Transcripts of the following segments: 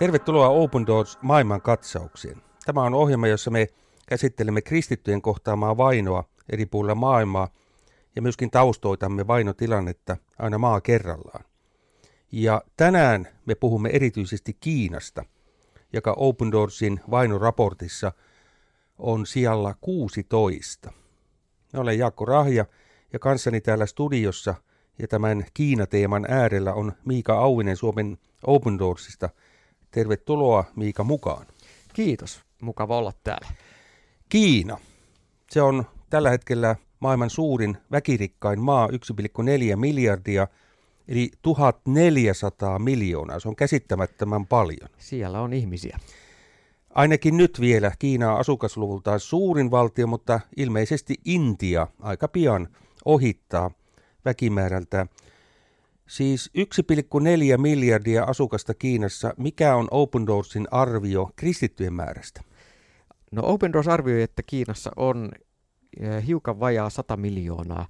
Tervetuloa Open Doors maailman katsaukseen. Tämä on ohjelma, jossa me käsittelemme kristittyjen kohtaamaa vainoa eri puolilla maailmaa ja myöskin taustoitamme vainotilannetta aina maa kerrallaan. Ja tänään me puhumme erityisesti Kiinasta, joka Open Doorsin vainoraportissa on sijalla 16. Mä olen Jaakko Rahja ja kanssani täällä studiossa ja tämän Kiina-teeman äärellä on Miika Auvinen Suomen Open Doorsista – Tervetuloa Miika mukaan. Kiitos, mukava olla täällä. Kiina. Se on tällä hetkellä maailman suurin väkirikkain maa, 1,4 miljardia, eli 1400 miljoonaa. Se on käsittämättömän paljon. Siellä on ihmisiä. Ainakin nyt vielä Kiina on asukasluvultaan suurin valtio, mutta ilmeisesti Intia aika pian ohittaa väkimäärältä Siis 1,4 miljardia asukasta Kiinassa. Mikä on Open Doorsin arvio kristittyjen määrästä? No Open Doors arvioi, että Kiinassa on eh, hiukan vajaa 100 miljoonaa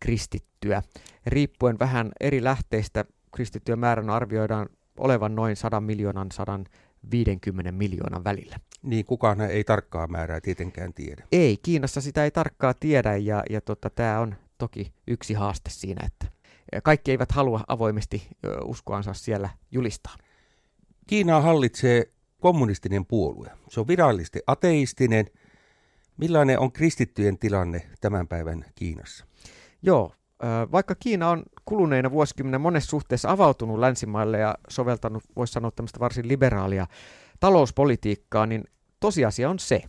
kristittyä. Riippuen vähän eri lähteistä kristittyjen määrän arvioidaan olevan noin 100 miljoonan 150 miljoonan välillä. Niin, kukaan ei tarkkaa määrää tietenkään tiedä. Ei, Kiinassa sitä ei tarkkaa tiedä ja, ja tota, tämä on toki yksi haaste siinä, että kaikki eivät halua avoimesti uskoansa siellä julistaa. Kiinaa hallitsee kommunistinen puolue. Se on virallisesti ateistinen. Millainen on kristittyjen tilanne tämän päivän Kiinassa? Joo, vaikka Kiina on kuluneina vuosikymmenen monessa suhteessa avautunut länsimaille ja soveltanut, voisi sanoa tämmöistä varsin liberaalia talouspolitiikkaa, niin tosiasia on se,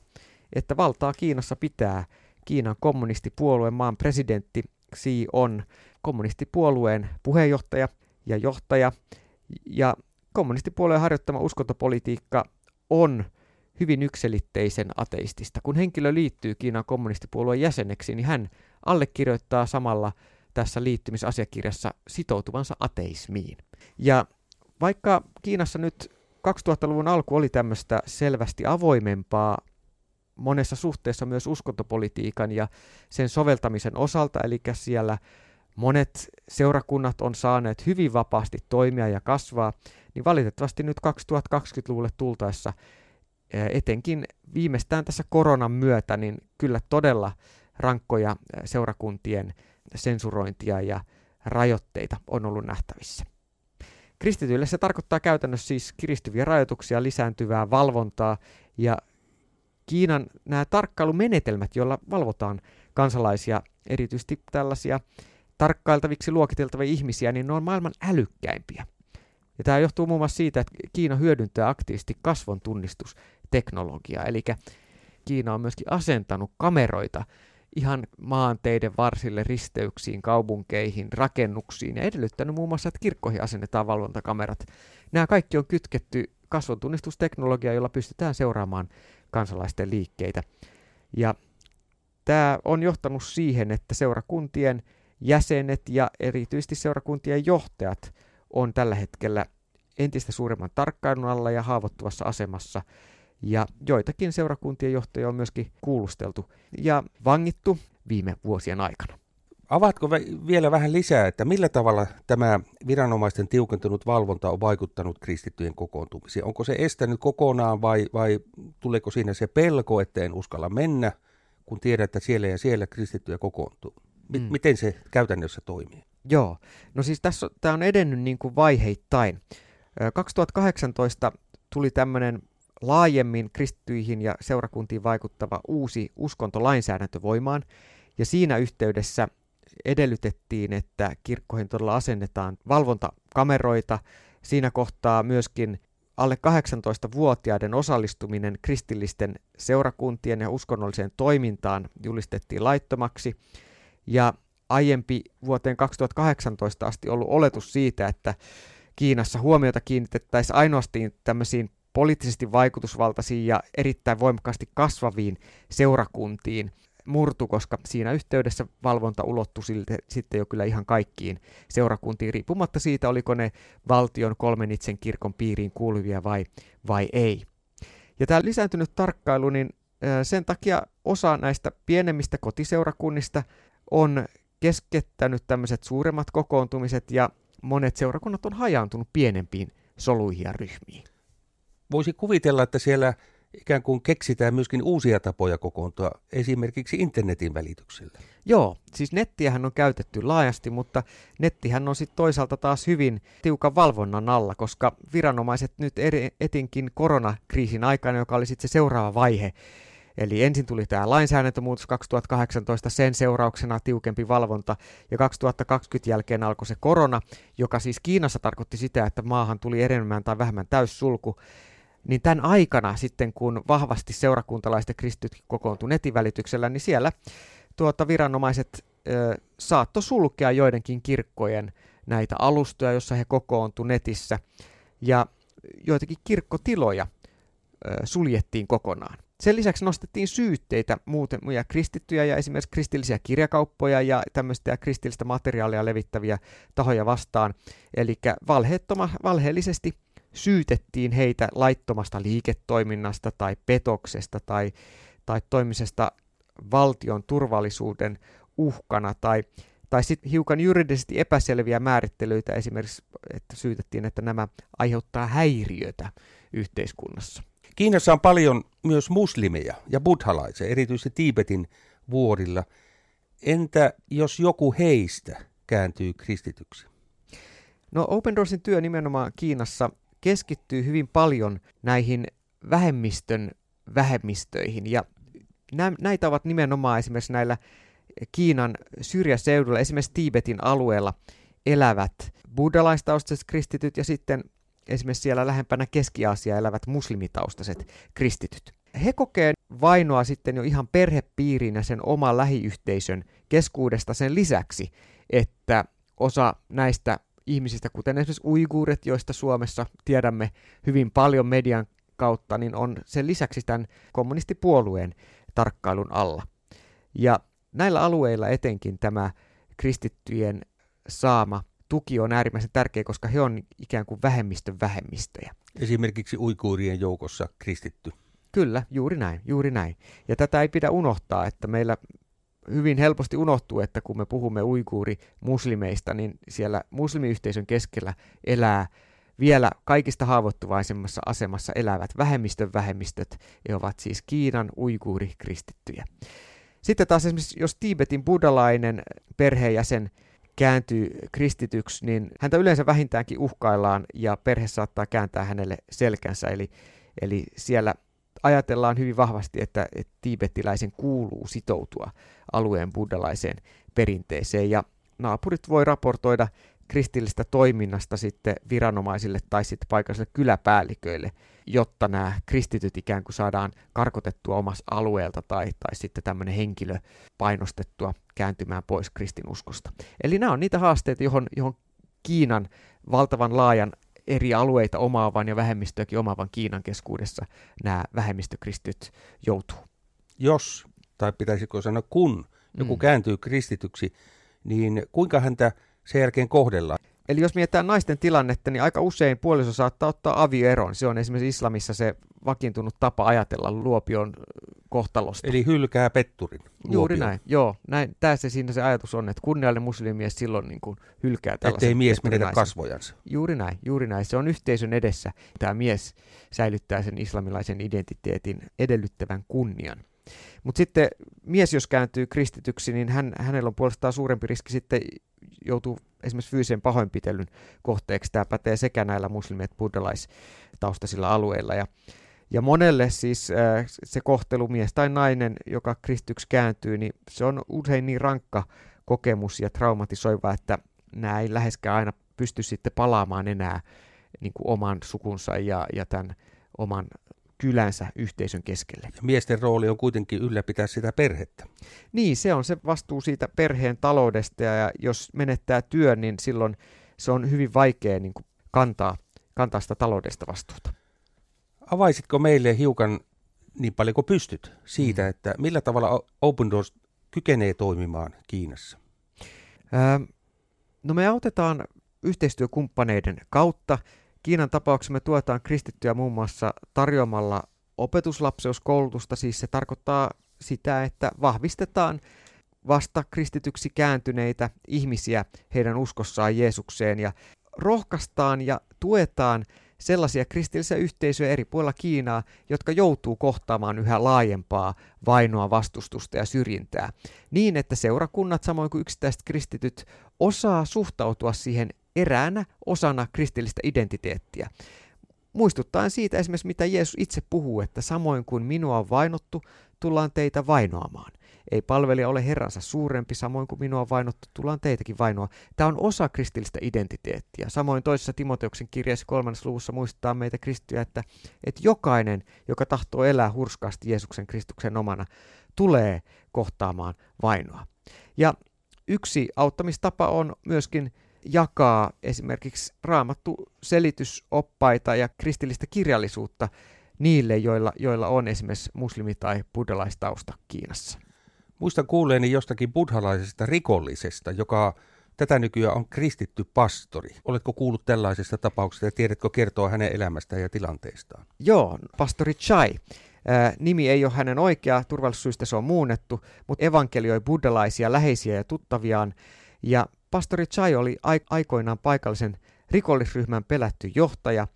että valtaa Kiinassa pitää Kiinan kommunistipuolueen maan presidentti Xi on kommunistipuolueen puheenjohtaja ja johtaja. Ja kommunistipuolueen harjoittama uskontopolitiikka on hyvin ykselitteisen ateistista. Kun henkilö liittyy Kiinan kommunistipuolueen jäseneksi, niin hän allekirjoittaa samalla tässä liittymisasiakirjassa sitoutuvansa ateismiin. Ja vaikka Kiinassa nyt 2000-luvun alku oli tämmöistä selvästi avoimempaa monessa suhteessa myös uskontopolitiikan ja sen soveltamisen osalta, eli siellä monet seurakunnat on saaneet hyvin vapaasti toimia ja kasvaa, niin valitettavasti nyt 2020-luvulle tultaessa etenkin viimeistään tässä koronan myötä, niin kyllä todella rankkoja seurakuntien sensurointia ja rajoitteita on ollut nähtävissä. Kristityille se tarkoittaa käytännössä siis kiristyviä rajoituksia, lisääntyvää valvontaa ja Kiinan nämä tarkkailumenetelmät, joilla valvotaan kansalaisia, erityisesti tällaisia tarkkailtaviksi luokiteltavia ihmisiä, niin ne on maailman älykkäimpiä. Ja tämä johtuu muun muassa siitä, että Kiina hyödyntää aktiivisesti kasvon tunnistusteknologiaa, eli Kiina on myöskin asentanut kameroita ihan maanteiden varsille, risteyksiin, kaupunkeihin, rakennuksiin ja edellyttänyt muun muassa, että kirkkoihin asennetaan valvontakamerat. Nämä kaikki on kytketty kasvontunnistusteknologiaan, jolla pystytään seuraamaan kansalaisten liikkeitä. Ja tämä on johtanut siihen, että seurakuntien jäsenet ja erityisesti seurakuntien johtajat on tällä hetkellä entistä suuremman tarkkailun alla ja haavoittuvassa asemassa. Ja joitakin seurakuntien johtajia on myöskin kuulusteltu ja vangittu viime vuosien aikana. Avaatko vielä vähän lisää, että millä tavalla tämä viranomaisten tiukentunut valvonta on vaikuttanut kristittyjen kokoontumiseen? Onko se estänyt kokonaan vai, vai tuleeko siinä se pelko, että en uskalla mennä, kun tiedät, että siellä ja siellä kristittyjä kokoontuu? M- mm. Miten se käytännössä toimii? Joo, no siis tässä tämä on edennyt niin kuin vaiheittain. 2018 tuli tämmöinen laajemmin kristittyihin ja seurakuntiin vaikuttava uusi uskontolainsäädäntö voimaan, ja siinä yhteydessä edellytettiin, että kirkkoihin todella asennetaan valvontakameroita. Siinä kohtaa myöskin alle 18-vuotiaiden osallistuminen kristillisten seurakuntien ja uskonnolliseen toimintaan julistettiin laittomaksi. Ja aiempi vuoteen 2018 asti ollut oletus siitä, että Kiinassa huomiota kiinnitettäisiin ainoastaan tämmöisiin poliittisesti vaikutusvaltaisiin ja erittäin voimakkaasti kasvaviin seurakuntiin, murtu, koska siinä yhteydessä valvonta ulottui sitten jo kyllä ihan kaikkiin seurakuntiin, riippumatta siitä, oliko ne valtion kolmenitsen kirkon piiriin kuuluvia vai, vai ei. Ja tämä lisääntynyt tarkkailu, niin sen takia osa näistä pienemmistä kotiseurakunnista on keskettänyt tämmöiset suuremmat kokoontumiset ja monet seurakunnat on hajaantunut pienempiin soluihin ja ryhmiin. voisi kuvitella, että siellä ikään kuin keksitään myöskin uusia tapoja kokoontua, esimerkiksi internetin välityksellä. Joo, siis nettiähän on käytetty laajasti, mutta nettihän on sitten toisaalta taas hyvin tiukan valvonnan alla, koska viranomaiset nyt eri, etinkin koronakriisin aikana, joka oli sitten se seuraava vaihe, Eli ensin tuli tämä lainsäädäntömuutos 2018, sen seurauksena tiukempi valvonta, ja 2020 jälkeen alkoi se korona, joka siis Kiinassa tarkoitti sitä, että maahan tuli enemmän tai vähemmän täyssulku, niin tämän aikana sitten, kun vahvasti seurakuntalaiset ja kristityt kokoontuivat netin välityksellä, niin siellä tuota, viranomaiset ö, saatto sulkea joidenkin kirkkojen näitä alustoja, jossa he kokoontuivat netissä, ja joitakin kirkkotiloja ö, suljettiin kokonaan. Sen lisäksi nostettiin syytteitä muuten ja kristittyjä ja esimerkiksi kristillisiä kirjakauppoja ja tämmöistä kristillistä materiaalia levittäviä tahoja vastaan. Eli valheellisesti syytettiin heitä laittomasta liiketoiminnasta tai petoksesta tai, tai toimisesta valtion turvallisuuden uhkana tai, tai sitten hiukan juridisesti epäselviä määrittelyitä esimerkiksi, että syytettiin, että nämä aiheuttaa häiriötä yhteiskunnassa. Kiinassa on paljon myös muslimeja ja buddhalaisia, erityisesti Tiibetin vuorilla. Entä jos joku heistä kääntyy kristityksi? No Open Doorsin työ nimenomaan Kiinassa keskittyy hyvin paljon näihin vähemmistön vähemmistöihin. Ja näitä ovat nimenomaan esimerkiksi näillä Kiinan syrjäseudulla, esimerkiksi Tiibetin alueella elävät buddhalaistaustaiset kristityt ja sitten esimerkiksi siellä lähempänä Keski-Aasia elävät muslimitaustaiset kristityt. He kokee vainoa sitten jo ihan perhepiirin ja sen oman lähiyhteisön keskuudesta sen lisäksi, että osa näistä ihmisistä, kuten esimerkiksi uiguuret, joista Suomessa tiedämme hyvin paljon median kautta, niin on sen lisäksi tämän kommunistipuolueen tarkkailun alla. Ja näillä alueilla etenkin tämä kristittyjen saama tuki on äärimmäisen tärkeä, koska he on ikään kuin vähemmistön vähemmistöjä. Esimerkiksi uikuurien joukossa kristitty. Kyllä, juuri näin, juuri näin. Ja tätä ei pidä unohtaa, että meillä hyvin helposti unohtuu, että kun me puhumme uiguuri-muslimeista, niin siellä muslimiyhteisön keskellä elää vielä kaikista haavoittuvaisemmassa asemassa elävät vähemmistön vähemmistöt, ja ovat siis Kiinan uiguuri-kristittyjä. Sitten taas esimerkiksi, jos Tiibetin buddhalainen perheenjäsen kääntyy kristityksi, niin häntä yleensä vähintäänkin uhkaillaan ja perhe saattaa kääntää hänelle selkänsä. Eli, eli siellä ajatellaan hyvin vahvasti, että, että tiibettiläisen kuuluu sitoutua alueen buddhalaiseen perinteeseen. Ja naapurit voi raportoida kristillistä toiminnasta sitten viranomaisille tai sitten paikallisille kyläpäälliköille, jotta nämä kristityt ikään kuin saadaan karkotettua omassa alueelta tai, tai sitten tämmöinen henkilö painostettua kääntymään pois kristinuskosta. Eli nämä on niitä haasteita, johon, johon Kiinan valtavan laajan eri alueita omaavan ja vähemmistöäkin omaavan Kiinan keskuudessa nämä vähemmistökristyt joutuu. Jos, tai pitäisikö sanoa kun, joku mm. kääntyy kristityksi, niin kuinka häntä sen jälkeen kohdellaan. Eli jos mietitään naisten tilannetta, niin aika usein puoliso saattaa ottaa avioeron. Se on esimerkiksi islamissa se vakiintunut tapa ajatella luopion kohtalosta. Eli hylkää petturin. Luopion. Juuri näin, joo. Näin, tässä siinä se ajatus on, että kunniallinen muslimies silloin niin kuin hylkää tällaisen Ettei mies menetä kasvojansa. Juuri näin, juuri näin. Se on yhteisön edessä. Tämä mies säilyttää sen islamilaisen identiteetin edellyttävän kunnian. Mutta sitten mies, jos kääntyy kristityksi, niin hän, hänellä on puolestaan suurempi riski sitten joutuu esimerkiksi fyysisen pahoinpitelyn kohteeksi. Tämä pätee sekä näillä muslimit että buddhalaistaustaisilla alueilla. Ja, ja monelle siis äh, se kohtelu, mies tai nainen, joka kristyksi kääntyy, niin se on usein niin rankka kokemus ja traumatisoiva, että nämä ei läheskään aina pysty sitten palaamaan enää niin kuin oman sukunsa ja, ja tämän oman kylänsä yhteisön keskelle. Ja miesten rooli on kuitenkin ylläpitää sitä perhettä. Niin, se on se vastuu siitä perheen taloudesta ja jos menettää työn, niin silloin se on hyvin vaikea niin kuin kantaa, kantaa sitä taloudesta vastuuta. Avaisitko meille hiukan niin paljon kuin pystyt siitä, mm. että millä tavalla Open Doors kykenee toimimaan Kiinassa? Öö, no me autetaan yhteistyökumppaneiden kautta Kiinan tapauksessa me tuetaan kristittyjä muun muassa tarjoamalla opetuslapseuskoulutusta, siis se tarkoittaa sitä, että vahvistetaan vasta kristityksi kääntyneitä ihmisiä heidän uskossaan Jeesukseen. Ja rohkaistaan ja tuetaan sellaisia kristillisiä yhteisöjä eri puolilla Kiinaa, jotka joutuu kohtaamaan yhä laajempaa vainoa, vastustusta ja syrjintää, niin että seurakunnat samoin kuin yksittäiset kristityt osaa suhtautua siihen eräänä osana kristillistä identiteettiä. Muistuttaen siitä esimerkiksi, mitä Jeesus itse puhuu, että samoin kuin minua on vainottu, tullaan teitä vainoamaan. Ei palvelija ole herransa suurempi, samoin kuin minua on vainottu, tullaan teitäkin vainoa. Tämä on osa kristillistä identiteettiä. Samoin toisessa Timoteuksen kirjassa kolmannessa luvussa muistuttaa meitä kristittyjä, että, että jokainen, joka tahtoo elää hurskaasti Jeesuksen Kristuksen omana, tulee kohtaamaan vainoa. Ja yksi auttamistapa on myöskin jakaa esimerkiksi raamattu selitysoppaita ja kristillistä kirjallisuutta niille, joilla, joilla on esimerkiksi muslimi- tai buddhalaistausta Kiinassa. Muistan kuulleeni jostakin buddhalaisesta rikollisesta, joka tätä nykyään on kristitty pastori. Oletko kuullut tällaisesta tapauksesta ja tiedätkö kertoa hänen elämästään ja tilanteestaan? Joo, pastori Chai. Nimi ei ole hänen oikea, turvallisuussyistä se on muunnettu, mutta evankelioi buddhalaisia läheisiä ja tuttaviaan. Ja pastori Chai oli aikoinaan paikallisen rikollisryhmän pelätty johtaja,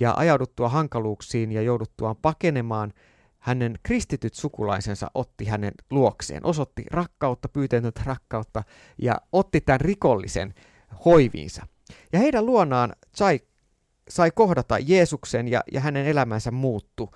ja ajauduttua hankaluuksiin ja jouduttuaan pakenemaan – hänen kristityt sukulaisensa otti hänen luokseen, osoitti rakkautta, pyytänyt rakkautta ja otti tämän rikollisen hoiviinsa. Ja heidän luonaan sai, sai kohdata Jeesuksen ja, ja hänen elämänsä muuttu.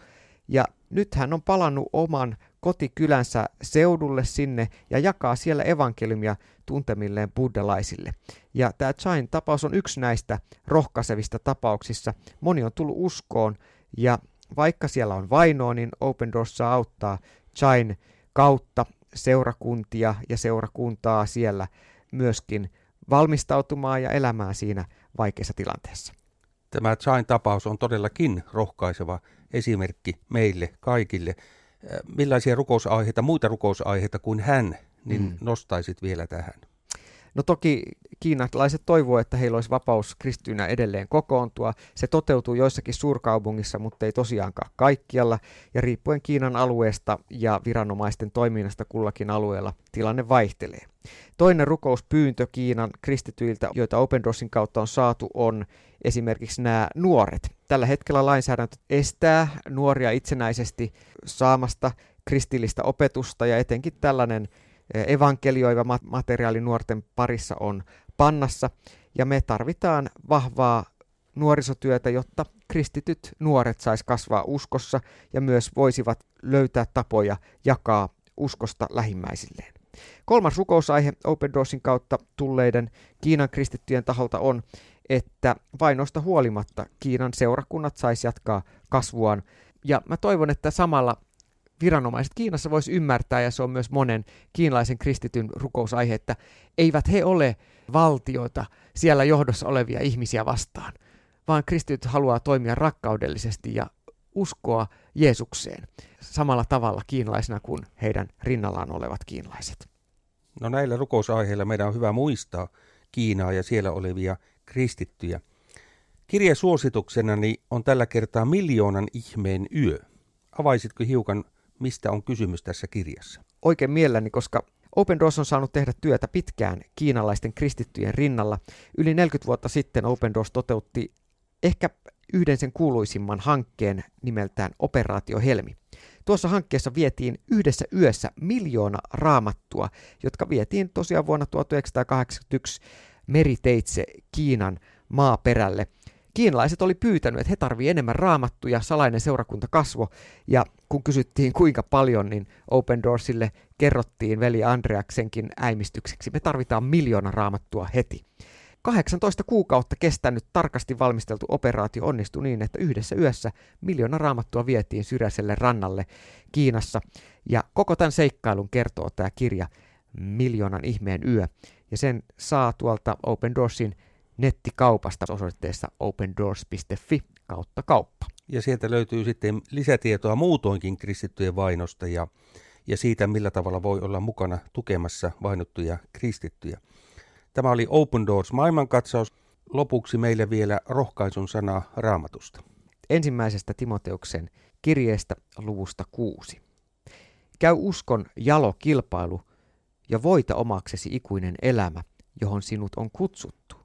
Ja nyt hän on palannut oman kotikylänsä seudulle sinne ja jakaa siellä evankeliumia tuntemilleen buddhalaisille. Ja tämä Chain tapaus on yksi näistä rohkaisevista tapauksissa. Moni on tullut uskoon ja vaikka siellä on vainoa, niin Open Doors saa auttaa Chain kautta seurakuntia ja seurakuntaa siellä myöskin valmistautumaan ja elämään siinä vaikeassa tilanteessa. Tämä Chain tapaus on todellakin rohkaiseva esimerkki meille kaikille. Millaisia rukousaiheita, muita rukousaiheita kuin hän, niin mm. nostaisit vielä tähän? No toki kiinalaiset toivoo, että heillä olisi vapaus kristyynä edelleen kokoontua. Se toteutuu joissakin suurkaupungissa, mutta ei tosiaankaan kaikkialla. Ja riippuen Kiinan alueesta ja viranomaisten toiminnasta kullakin alueella tilanne vaihtelee. Toinen rukouspyyntö Kiinan kristityiltä, joita Open Doorsin kautta on saatu, on esimerkiksi nämä nuoret. Tällä hetkellä lainsäädäntö estää nuoria itsenäisesti saamasta kristillistä opetusta ja etenkin tällainen evankelioiva materiaali nuorten parissa on pannassa, ja me tarvitaan vahvaa nuorisotyötä, jotta kristityt nuoret sais kasvaa uskossa ja myös voisivat löytää tapoja jakaa uskosta lähimmäisilleen. Kolmas rukousaihe Open Doorsin kautta tulleiden Kiinan kristittyjen taholta on, että vainosta huolimatta Kiinan seurakunnat saisi jatkaa kasvuaan. Ja mä toivon, että samalla viranomaiset Kiinassa voisi ymmärtää, ja se on myös monen kiinalaisen kristityn rukousaihe, että eivät he ole valtioita siellä johdossa olevia ihmisiä vastaan, vaan kristityt haluaa toimia rakkaudellisesti ja uskoa Jeesukseen samalla tavalla kiinalaisena kuin heidän rinnallaan olevat kiinalaiset. No näillä rukousaiheilla meidän on hyvä muistaa Kiinaa ja siellä olevia kristittyjä. Kirjesuosituksenani on tällä kertaa miljoonan ihmeen yö. Avaisitko hiukan mistä on kysymys tässä kirjassa? Oikein mielelläni, koska Open Doors on saanut tehdä työtä pitkään kiinalaisten kristittyjen rinnalla. Yli 40 vuotta sitten Open Doors toteutti ehkä yhden sen kuuluisimman hankkeen nimeltään Operaatio Helmi. Tuossa hankkeessa vietiin yhdessä yössä miljoona raamattua, jotka vietiin tosiaan vuonna 1981 meriteitse Kiinan maaperälle – kiinalaiset oli pyytänyt, että he tarvii enemmän raamattuja, salainen seurakunta kasvo, ja kun kysyttiin kuinka paljon, niin Open Doorsille kerrottiin veli Andreaksenkin äimistykseksi, me tarvitaan miljoona raamattua heti. 18 kuukautta kestänyt tarkasti valmisteltu operaatio onnistui niin, että yhdessä yössä miljoona raamattua vietiin syrjäiselle rannalle Kiinassa. Ja koko tämän seikkailun kertoo tämä kirja Miljoonan ihmeen yö. Ja sen saa tuolta Open Doorsin nettikaupasta osoitteessa opendoors.fi kautta kauppa. Ja sieltä löytyy sitten lisätietoa muutoinkin kristittyjen vainosta ja, ja siitä, millä tavalla voi olla mukana tukemassa vainottuja kristittyjä. Tämä oli Open Doors maailmankatsaus. Lopuksi meille vielä rohkaisun sana raamatusta. Ensimmäisestä Timoteuksen kirjeestä luvusta kuusi. Käy uskon jalo kilpailu ja voita omaksesi ikuinen elämä, johon sinut on kutsuttu